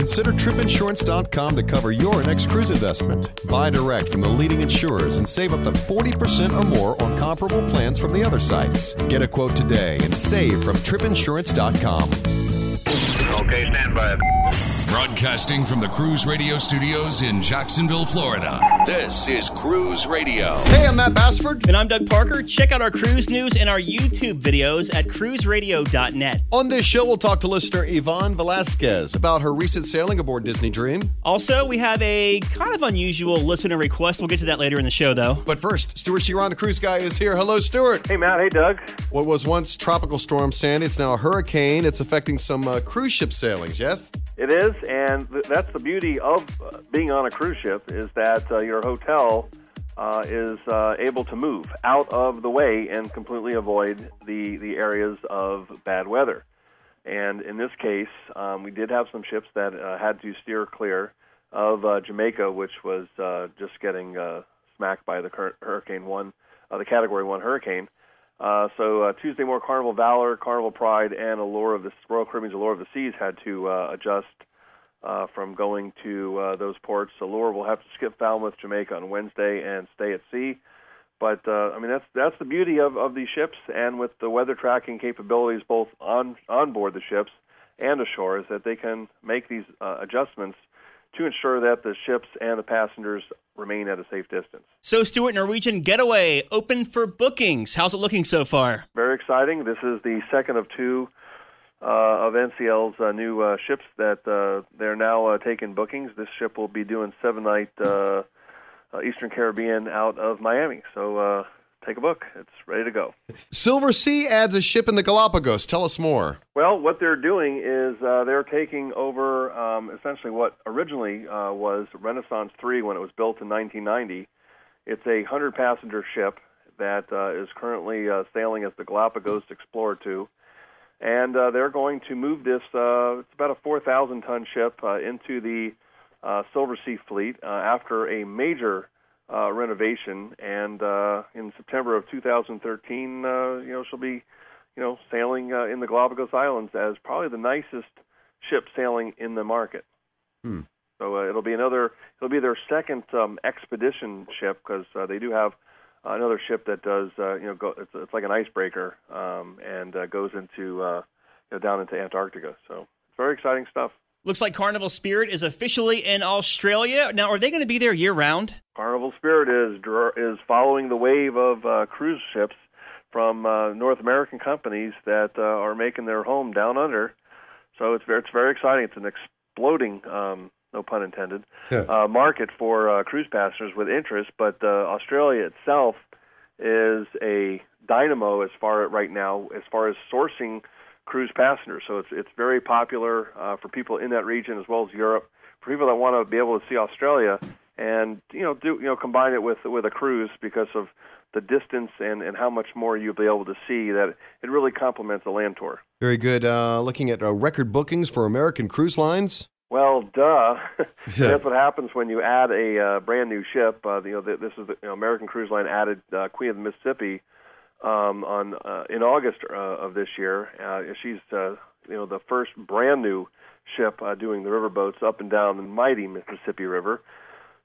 consider tripinsurance.com to cover your next cruise investment. Buy direct from the leading insurers and save up to 40% or more on comparable plans from the other sites. Get a quote today and save from tripinsurance.com. Okay, stand by. Broadcasting from the Cruise Radio studios in Jacksonville, Florida. This is Cruise Radio. Hey, I'm Matt Bassford. And I'm Doug Parker. Check out our cruise news and our YouTube videos at cruiseradio.net. On this show, we'll talk to listener Yvonne Velasquez about her recent sailing aboard Disney Dream. Also, we have a kind of unusual listener request. We'll get to that later in the show, though. But first, Stewart Chiron, the cruise guy, is here. Hello, Stewart. Hey, Matt. Hey, Doug. What was once Tropical Storm Sandy, it's now a hurricane. It's affecting some uh, cruise ship sailings, yes? It is, and th- that's the beauty of uh, being on a cruise ship is that uh, your hotel uh, is uh, able to move out of the way and completely avoid the the areas of bad weather. And in this case, um, we did have some ships that uh, had to steer clear of uh, Jamaica, which was just getting smacked by the current Hurricane One, the Category One hurricane. Uh, so uh, Tuesday more Carnival Valor, Carnival Pride, and Allure of the Royal Caribbean's Allure of the Seas had to uh, adjust uh, from going to uh, those ports. Allure will have to skip Falmouth, Jamaica on Wednesday and stay at sea. But uh, I mean that's that's the beauty of, of these ships, and with the weather tracking capabilities both on on board the ships and ashore, is that they can make these uh, adjustments to ensure that the ships and the passengers remain at a safe distance. So, Stewart, Norwegian Getaway open for bookings. How's it looking so far? Very exciting. This is the second of two uh, of NCL's uh, new uh, ships that uh, they're now uh, taking bookings. This ship will be doing seven night uh, uh, Eastern Caribbean out of Miami. So uh, take a book. It's ready to go. Silversea adds a ship in the Galapagos. Tell us more. Well, what they're doing is uh, they're taking over um, essentially what originally uh, was Renaissance 3 when it was built in 1990. It's a 100 passenger ship that uh, is currently uh, sailing as the Galapagos Explorer 2. And uh, they're going to move this, uh, it's about a 4,000 ton ship, uh, into the uh, Silversea fleet uh, after a major uh, renovation. And uh, in September of 2013, uh, you know, she'll be you know, sailing uh, in the Galapagos Islands as probably the nicest ship sailing in the market. Hmm. So uh, it'll be another. It'll be their second um, expedition ship because uh, they do have another ship that does. Uh, you know, go, it's, it's like an icebreaker um, and uh, goes into uh, you know, down into Antarctica. So it's very exciting stuff. Looks like Carnival Spirit is officially in Australia. Now, are they going to be there year round? Carnival Spirit is is following the wave of uh, cruise ships from uh, North American companies that uh, are making their home down under. So it's very, it's very exciting. It's an exploding, um, no pun intended, Yeah. uh, market for uh, cruise passengers with interest. But uh, Australia itself is a dynamo as far right now as far as sourcing cruise passengers. So it's it's very popular uh, for people in that region as well as Europe. For people that want to be able to see Australia and you know do you know combine it with with a cruise because of the distance and, and how much more you'll be able to see that it really complements a land tour. Very good. Uh, looking at uh, record bookings for American Cruise Lines. Well, duh. That's what happens when you add a uh, brand new ship. Uh, you know, th- this is the you know, American Cruise Line added uh, Queen of the Mississippi um, on uh, in August uh, of this year. Uh, she's uh, you know the first brand new ship uh, doing the riverboats up and down the mighty Mississippi River.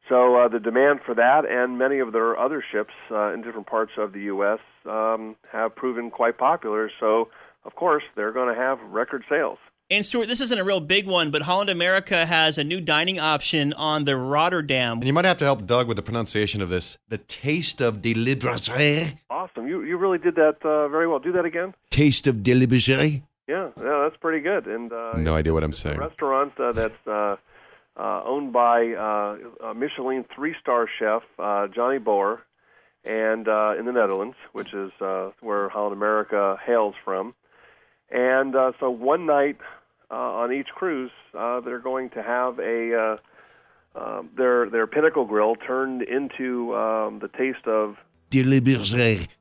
So uh, the demand for that and many of their other ships uh, in different parts of the U.S. Um, have proven quite popular. So of course they're going to have record sales. And Stewart, this isn't a real big one, but Holland America has a new dining option on the Rotterdam. And you might have to help Doug with the pronunciation of this. The taste of de Librije. Awesome. You you really did that uh, very well. Do that again. Taste of de Librije. Yeah, yeah, that's pretty good. And uh, No idea what I'm it's a saying. restaurant uh, that's uh, owned by uh, a Michelin three-star chef uh, Jonnie Boer, and uh, in the Netherlands, which is uh, where Holland America hails from. And uh, so one night uh, on each cruise, uh, they're going to have a uh, uh, their their pinnacle grill turned into um, the taste of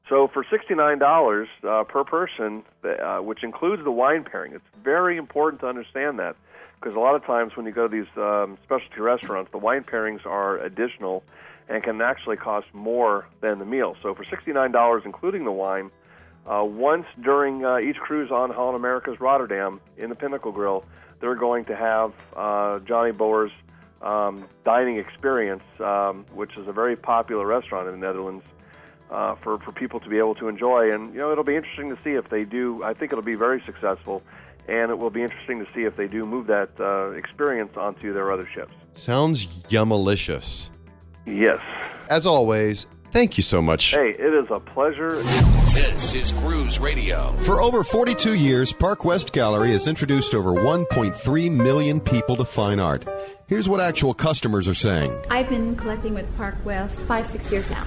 so for sixty-nine dollars uh, per person, uh, which includes the wine pairing, it's very important to understand that because a lot of times when you go to these um, specialty restaurants, the wine pairings are additional and can actually cost more than the meal. So for sixty-nine dollars, including the wine, Uh, once during uh, each cruise on Holland America's Rotterdam in the Pinnacle Grill, they're going to have uh, Jonnie Boer's um, dining experience, um, which is a very popular restaurant in the Netherlands uh, for for people to be able to enjoy. And you know, it'll be interesting to see if they do. I think it'll be very successful, and it will be interesting to see if they do move that uh, experience onto their other ships. Sounds yummalicious. Yes. As always, thank you so much. Hey, it is a pleasure. This is Cruise Radio. For over 42 years, Park West Gallery has introduced over 1.3 million people to fine art. Here's what actual customers are saying. I've been collecting with Park West five, six years now.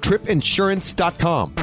tripinsurance.com.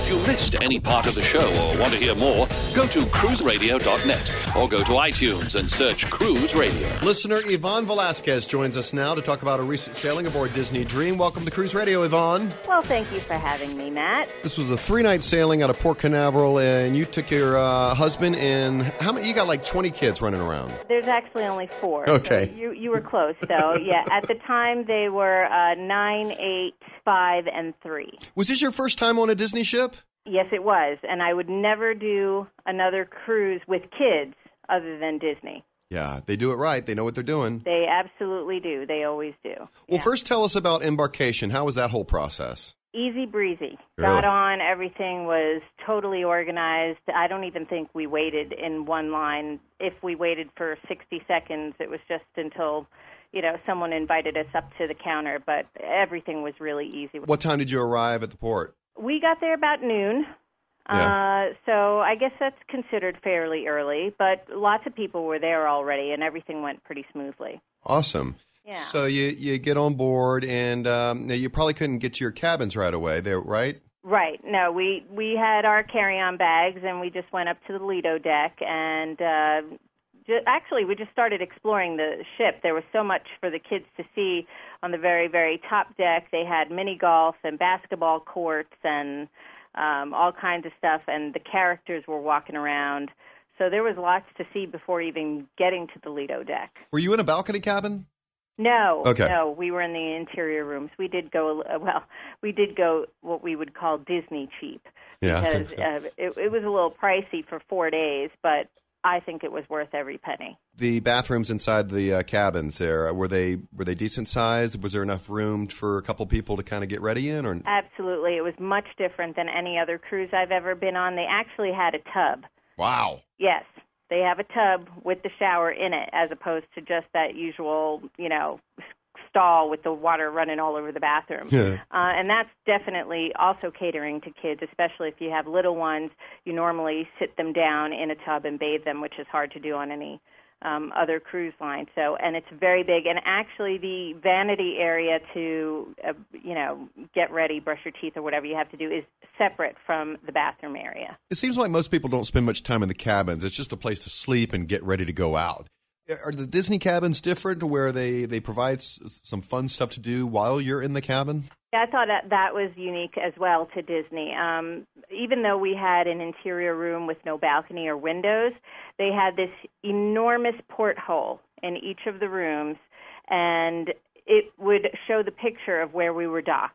If you missed any part of the show or want to hear more, go to cruiseradio.net or go to iTunes and search Cruise Radio. Listener Yvonne Velasquez joins us now to talk about a recent sailing aboard Disney Dream. Welcome to Cruise Radio, Yvonne. Well, thank you for having me, Matt. This was a three night sailing out of Port Canaveral, and you took your uh, husband and how many? You got like 20 kids running around. There's actually only four. Okay. So you, you were close, though. yeah, at the time they were uh, nine, eight, five, and three. Was this your first time on a Disney ship? Yes, it was. And I would never do another cruise with kids other than Disney. Yeah, they do it right. They know what they're doing. They absolutely do. They always do. Well, Yeah. first tell us about embarkation. How was that whole process? Easy breezy. Really? Got on. Everything was totally organized. I don't even think we waited in one line. If we waited for 60 seconds, it was just until, you know, someone invited us up to the counter. But everything was really easy. What time did you arrive at the port? We got there about noon. Yeah. Uh, so I guess that's considered fairly early, but lots of people were there already, and everything went pretty smoothly. Awesome. Yeah. So you you get on board, and um, you probably couldn't get to your cabins right away. There, right? Right. No, we we had our carry-on bags, and we just went up to the Lido deck, and uh, actually we just started exploring the ship. There was so much for the kids to see on the very very top deck. They had mini golf and basketball courts and um, all kinds of stuff, and the characters were walking around. So there was lots to see before even getting to the Lido deck. Were you in a balcony cabin? No, Okay. no, we were in the interior rooms. We did go uh, well. We did go what we would call Disney cheap Yeah. because uh, it, it was a little pricey for four days, but I think it was worth every penny. The bathrooms inside the uh, cabins there were they were they decent sized? Was there enough room for a couple people to kind of get ready in? Or Absolutely, it was much different than any other cruise I've ever been on. They actually had a tub. wow, Yes, they have a tub with the shower in it, as opposed to just that usual, you know, stall with the water running all over the bathroom. Yeah. Uh, and that's definitely also catering to kids, especially if you have little ones. You normally sit them down in a tub and bathe them, which is hard to do on any um, other cruise line. So, and it's very big. And actually, the vanity area to, uh, you know, get ready, brush your teeth, or whatever you have to do is separate from the bathroom area. it seems like most people don't spend much time in the cabins. It's just a place to sleep and get ready to go out. Are the Disney cabins different, where they they provide s- some fun stuff to do while you're in the cabin? Yeah, I thought that that was unique as well to Disney. Um, even though we had an interior room with no balcony or windows, they had this enormous porthole in each of the rooms, and it would show the picture of where we were docked.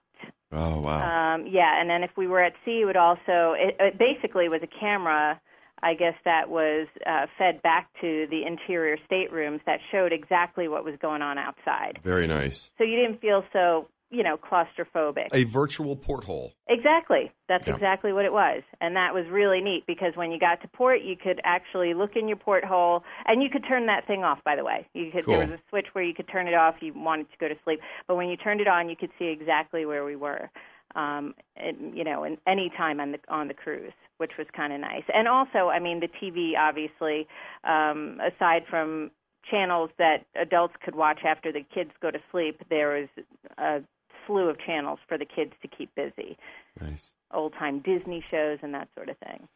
Oh wow! Um, yeah, and then if we were at sea, it would also it, it basically was a camera. I guess that was uh, fed back to the interior staterooms that showed exactly what was going on outside. Very nice. So you didn't feel so you know claustrophobic. A virtual porthole. Exactly. That's Yeah. exactly what it was. And that was really neat because when you got to port, you could actually look in your porthole and you could turn that thing off, by the way. You could there was a switch where you could turn it off if you wanted to go to sleep, but when you turned it on, you could see exactly where we were. Um and, you know, in any time on the on the cruise, which was kind of nice. And also, I mean, the TV obviously um aside from channels that adults could watch after the kids go to sleep, there was a slew of channels for the kids to keep busy Nice. old time Disney shows and that sort of thing.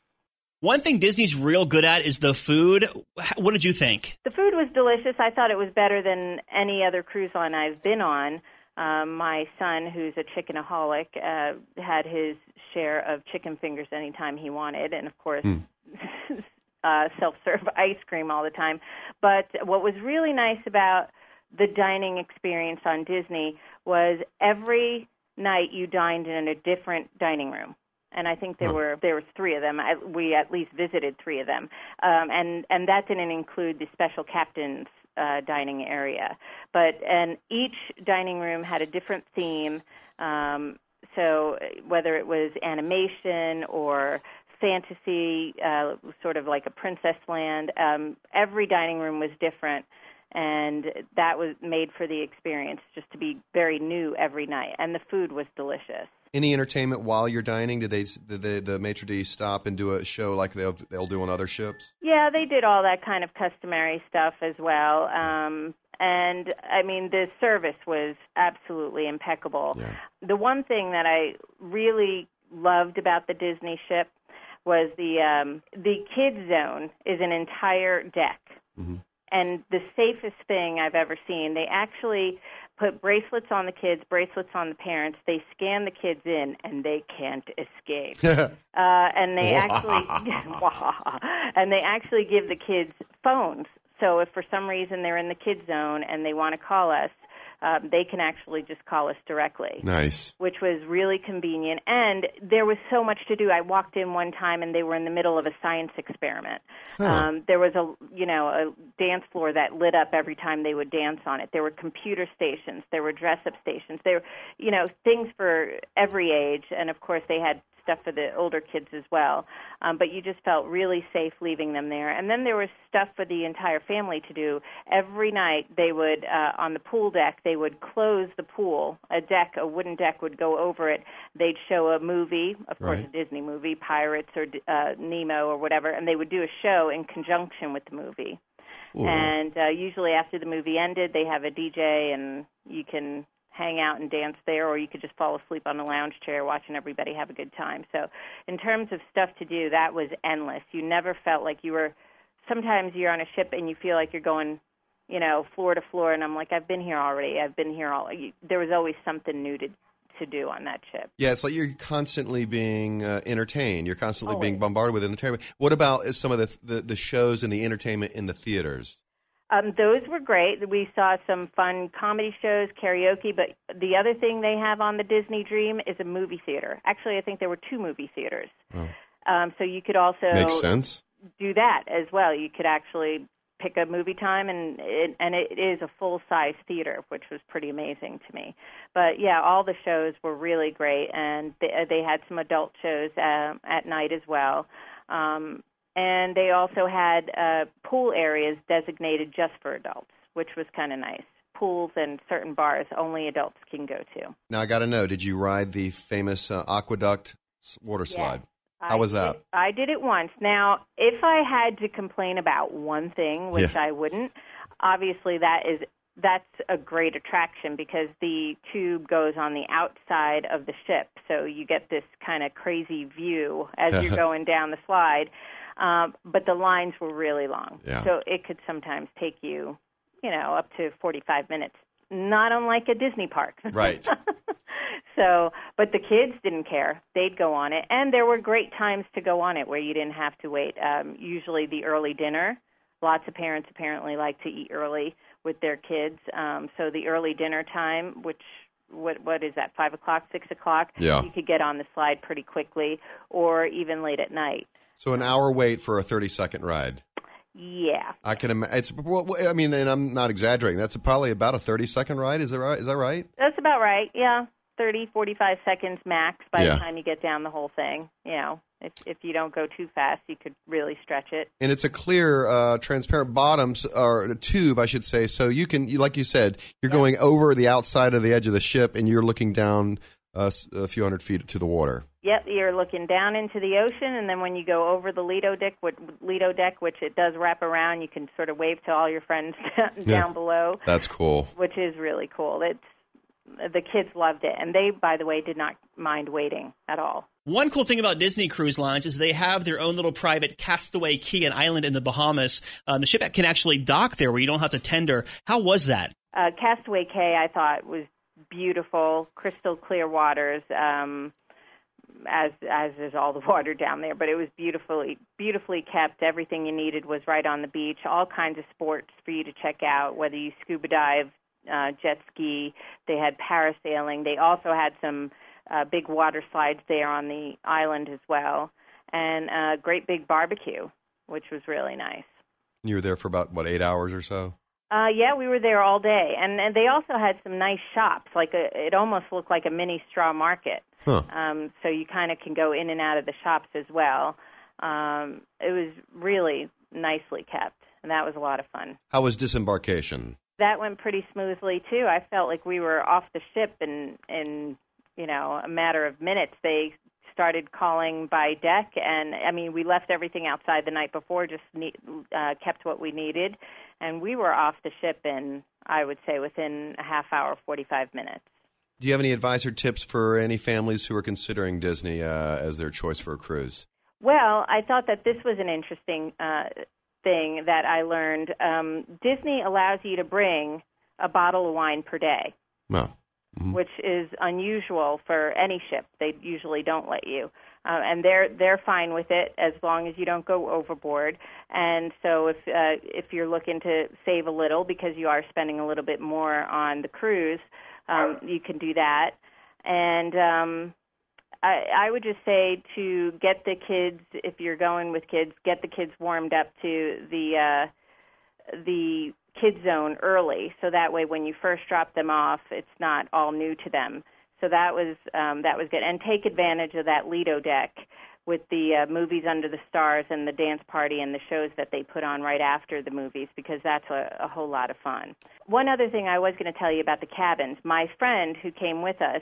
One thing Disney's real good at is the food. What did you think? The food was delicious. I thought it was better than any other cruise line I've been on. Um, my son, who's a chickenaholic, uh, had his share of chicken fingers anytime he wanted, and of course, uh, self-serve ice cream all the time. But what was really nice about the dining experience on Disney was every night you dined in a different dining room. And I think there were there were three of them. I, we at least visited three of them, um, and and that didn't include the special captain's uh, dining area. But and each dining room had a different theme. Um, so whether it was animation or fantasy, uh, sort of like a princess land, um, every dining room was different, and that was made for the experience just to be very new every night. And the food was delicious. Any entertainment while you're dining? Did they did the, the maitre d stop and do a show like they'll they'll do on other ships? Yeah, they did all that kind of customary stuff as well. Um, and I mean, the service was absolutely impeccable. The one thing that I really loved about the Disney ship was the um, the kids zone is an entire deck. And the safest thing I've ever seen, they actually put bracelets on the kids, bracelets on the parents. They scan the kids in, and they can't escape. uh, and they actually and they actually give the kids phones. So if for some reason they're in the kids zone and they want to call us, um, they can actually just call us directly Nice. which was really convenient. And there was so much to do. I walked in one time and they were in the middle of a science experiment. Um, there was a you know a dance floor that lit up every time they would dance on it. There were computer stations. There were dress up stations. There were you know things for every age. And of course they had stuff for the older kids as well. Um, but you just felt really safe leaving them there. And then there was stuff for the entire family to do. Every night they would, uh, on the pool deck, they would close the pool. A deck, a wooden deck would go over it. They'd show a movie, of course, Right. a Disney movie, Pirates or uh, Nemo or whatever, and they would do a show in conjunction with the movie. Ooh. And uh, usually after the movie ended, they have a DJ and you can hang out and dance there, or you could just fall asleep on a lounge chair watching everybody have a good time. So, in terms of stuff to do, that was endless. You never felt like you were. Sometimes you're on a ship and you feel like you're going, you know, floor to floor, and I'm like, I've been here already. I've been here all. There was always something new to to do on that ship. Yeah, it's like you're constantly being uh, entertained. You're constantly being bombarded with entertainment. What about uh, some of the, the the shows and the entertainment in the theaters? Um, those were great. We saw some fun comedy shows, karaoke, but the other thing they have on the Disney Dream is a movie theater. Actually, I think there were two movie theaters. Um, so you could also Makes sense. do that as well. You could actually pick a movie time, and it, and it is a full size theater, which was pretty amazing to me. But yeah, all the shows were really great, and they, they had some adult shows uh, at night as well. Um, and they also had uh, pool areas designated just for adults, which was kind of nice. Pools and certain bars only adults can go to. Now I got to know: Did you ride the famous uh, AquaDuck water slide? How was I that? Did, I did it once. Now, if I had to complain about one thing, which Yeah. I wouldn't, obviously that is that's a great attraction because the tube goes on the outside of the ship, so you get this kind of crazy view as you're going down the slide. Um, but the lines were really long, Yeah. so it could sometimes take you, you know, up to 45 minutes. Not unlike a Disney park. Right. So, but the kids didn't care. They'd go on it, and there were great times to go on it where you didn't have to wait. Um, usually, the early dinner. Lots of parents apparently like to eat early with their kids. Um, so the early dinner time, which what what is that? Five o'clock, six o'clock. Yeah. You could get on the slide pretty quickly, or even late at night. So an hour wait for a 30 second ride. Yeah. I can imagine. It's. Well, I mean, and I'm not exaggerating. That's probably about a 30 second ride. Is that right? Is that right? That's about right. Yeah, thirty, forty-five seconds max by Yeah. the time you get down the whole thing. You know, if if you don't go too fast, you could really stretch it. And it's a clear, uh, transparent bottoms or a tube, I should say. So you can, you, like you said, you're going over the outside of the edge of the ship, and you're looking down a, s- a few hundred feet to the water. Yep, you're looking down into the ocean, and then when you go over the Lido deck, which, Lido deck, which it does wrap around, you can sort of wave to all your friends down Yeah. below, That's cool. which is really cool. It's the kids loved it, and they, by the way, did not mind waiting at all. One cool thing about Disney Cruise Lines is they have their own little private Castaway Cay, and island in the Bahamas. Um, the ship can actually dock there where you don't have to tender. How was that? Uh, Castaway Cay, I thought was beautiful, crystal clear waters, um, as as is all the water down there. But it was beautifully beautifully kept. Everything you needed was right on the beach. All kinds of sports for you to check out, whether you scuba dive, uh, jet ski. They had parasailing. They also had some uh, big water slides there on the island as well, and a great big barbecue, which was really nice. You were there for about what eight hours or so. Uh, yeah, we were there all day, and, and they also had some nice shops. Like a, it almost looked like a mini straw market. Huh. Um, so you kind of can go in and out of the shops as well. Um, it was really nicely kept, and that was a lot of fun. How was disembarkation? That went pretty smoothly too. I felt like we were off the ship in in you know a matter of minutes. They started calling by deck, and I mean we left everything outside the night before, just ne- uh, kept what we needed, and we were off the ship in I would say within a half hour, forty five minutes. Do you have any advice or tips for any families who are considering Disney uh, as their choice for a cruise? Well, I thought that this was an interesting uh, thing that I learned. Um, Disney allows you to bring a bottle of wine per day, No. which is unusual for any ship. They usually don't let you, uh, and they're they're fine with it as long as you don't go overboard. And so, if uh, if you're looking to save a little because you are spending a little bit more on the cruise, um, you can do that. And um, I, I would just say to get the kids, if you're going with kids, get the kids warmed up to the uh, the kid zone early, so that way when you first drop them off, it's not all new to them. So that was um, that was good, and take advantage of that Lido deck with the uh, movies under the stars and the dance party and the shows that they put on right after the movies because that's a, a whole lot of fun. One other thing I was going to tell you about the cabins. My friend who came with us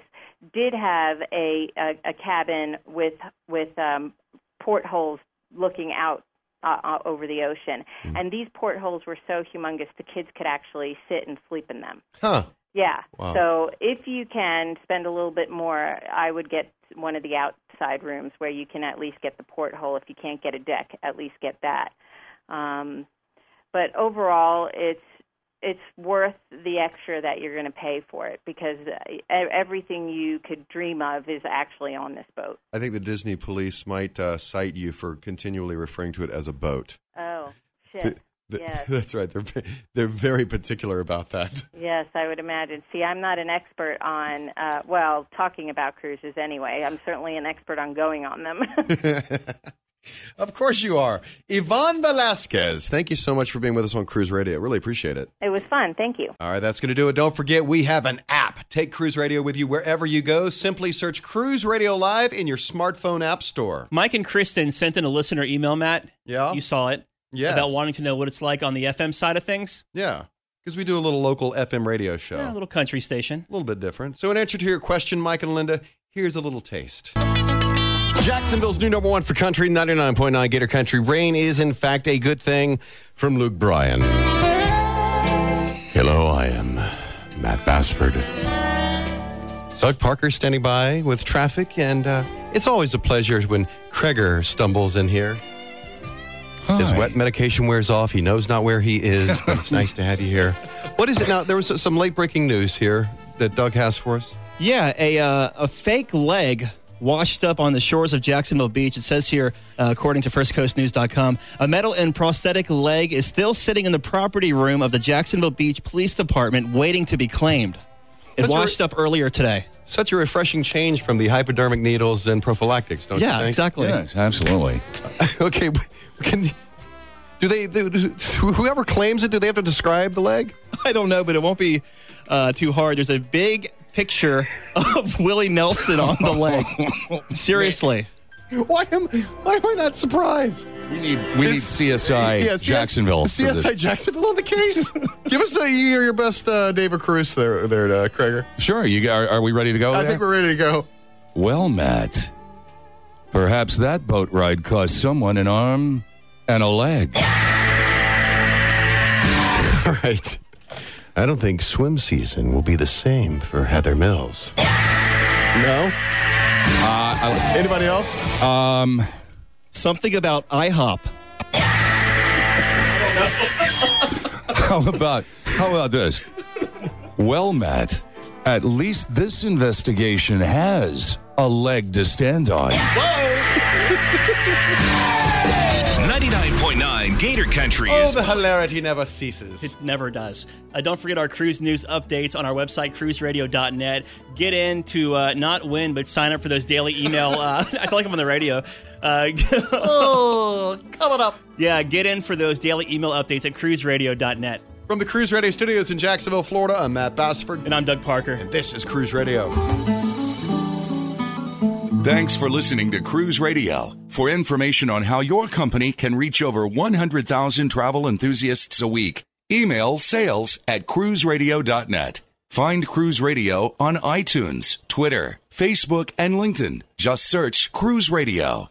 did have a a, a cabin with with um, portholes looking out uh, over the ocean, and these portholes were so humongous the kids could actually sit and sleep in them. Huh. Yeah. Wow. So if you can spend a little bit more, I would get one of the outside rooms where you can at least get the porthole. If you can't get a deck, at least get that. Um, but overall, it's it's worth the extra that you're going to pay for it because uh, everything you could dream of is actually on this boat. I think the Disney police might uh, cite you for continually referring to it as a boat. Oh shit! Th- th- yes. That's right. They're they're very particular about that. Yes, I would imagine. See, I'm not an expert on, uh, well, talking about cruises anyway. I'm certainly an expert on going on them. Of course you are. Yvonne Velasquez, thank you so much for being with us on Cruise Radio. Really appreciate it. it was fun. Thank you. All right, that's going to do it. Don't forget, we have an app. Take Cruise Radio with you wherever you go. Simply search Cruise Radio Live in your smartphone app store. Mike and Kristen sent in a listener email, Matt. Yeah. You saw it. Yes. About wanting to know what it's like on the FM side of things. Yeah, because we do a little local FM radio show. Yeah, a little country station. A little bit different. So, in answer to your question, Mike and Linda, here's a little taste. Jacksonville's new number one for country, 99.9 Gator Country. Rain is, in fact, a good thing from Luke Bryan. Hello, I am Matt Bassford. Doug Parker standing by with traffic, and uh, it's always a pleasure when Kreger stumbles in here. His wet medication wears off. He knows not where he is, but it's nice to have you here. What is it now? There was some late breaking news here that Doug has for us. Yeah, a uh, a fake leg washed up on the shores of Jacksonville Beach. It says here, uh, according to FirstCoastNews.com, a metal and prosthetic leg is still sitting in the property room of the Jacksonville Beach Police Department, waiting to be claimed. It Such a- washed up earlier today. Such a refreshing change from the hypodermic needles and prophylactics, don't you Yeah, think? exactly. Yes, absolutely. okay, but can do they do, do- whoever claims it? Do they have to describe the leg? I don't know, but it won't be uh, too hard. There's a big picture of Willie Nelson on the leg. Seriously. Why am Why am I not surprised? We need we need CSI Yeah, Jacksonville. CSI. Jacksonville on the case. Give us a, your, your best uh, David Caruso there, there, uh, Krager. Sure, you are, are we ready to go? I there? think we're ready to go. Well, Matt, perhaps that boat ride cost someone an arm and a leg. All right. I don't think swim season will be the same for Heather Mills. No. Uh, Anybody else? Um, Something about IHOP. how about how about this? Well, Matt, at least this investigation has a leg to stand on. 99.9 Gator Country Oh, is the hilarity never ceases. It never does. Uh, don't forget our cruise news updates on our website, cruiseradio.net. Get in to uh, not win, but sign up for those daily email. Uh, I sound like I'm on the radio. Uh, oh, coming up. yeah, get in for those daily email updates at cruiseradio.net. From the Cruise Radio Studios in Jacksonville, Florida, I'm Matt Bassford. And I'm Doug Parker. And this is Cruise Radio. Thanks for listening to Cruise Radio. For information on how your company can reach over 100,000 travel enthusiasts a week, email sales at cruiseradio.net. Find Cruise Radio on iTunes, Twitter, Facebook, and LinkedIn. Just search Cruise Radio.